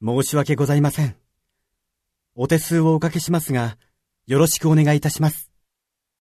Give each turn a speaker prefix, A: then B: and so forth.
A: 申し訳ございません。お手数をおかけしますが、よろしくお願いいたします。